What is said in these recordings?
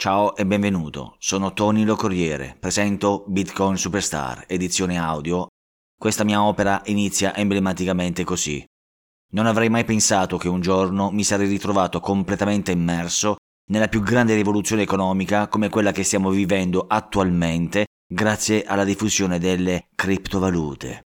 Ciao e benvenuto, sono Tony Lo Corriere, presento Bitcoin Superstar, edizione audio. Questa mia opera inizia emblematicamente così. Non avrei mai pensato che un giorno mi sarei ritrovato completamente immerso nella più grande rivoluzione economica come quella che stiamo vivendo attualmente grazie alla diffusione delle criptovalute.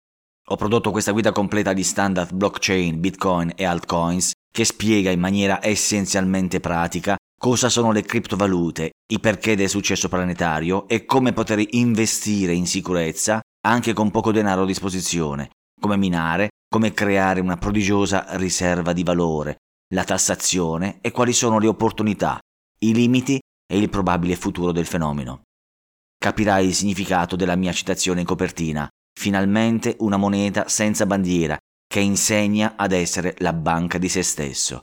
Ho prodotto questa guida completa di standard blockchain, bitcoin e altcoins che spiega in maniera essenzialmente pratica cosa sono le criptovalute, i perché del successo planetario e come poter investire in sicurezza anche con poco denaro a disposizione, come minare, come creare una prodigiosa riserva di valore, la tassazione e quali sono le opportunità, i limiti e il probabile futuro del fenomeno. Capirai il significato della mia citazione in copertina, finalmente una moneta senza bandiera che insegna ad essere la banca di se stesso.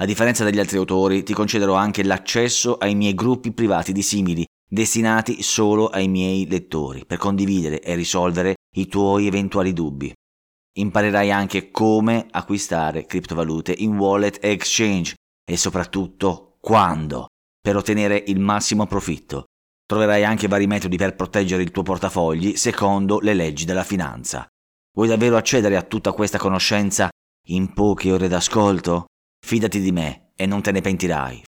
A differenza degli altri autori, ti concederò anche l'accesso ai miei gruppi privati di simili, destinati solo ai miei lettori, per condividere e risolvere i tuoi eventuali dubbi. Imparerai anche come acquistare criptovalute in wallet e exchange e soprattutto quando, per ottenere il massimo profitto. Troverai anche vari metodi per proteggere il tuo portafogli secondo le leggi della finanza. Vuoi davvero accedere a tutta questa conoscenza in poche ore d'ascolto? Fidati di me e non te ne pentirai.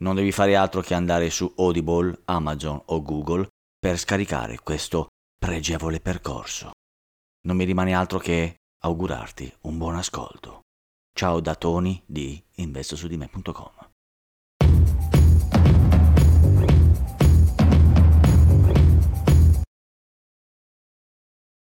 Non devi fare altro che andare su Audible, Amazon o Google per scaricare questo pregevole percorso. Non mi rimane altro che augurarti un buon ascolto. Ciao da Tony di investosudime.com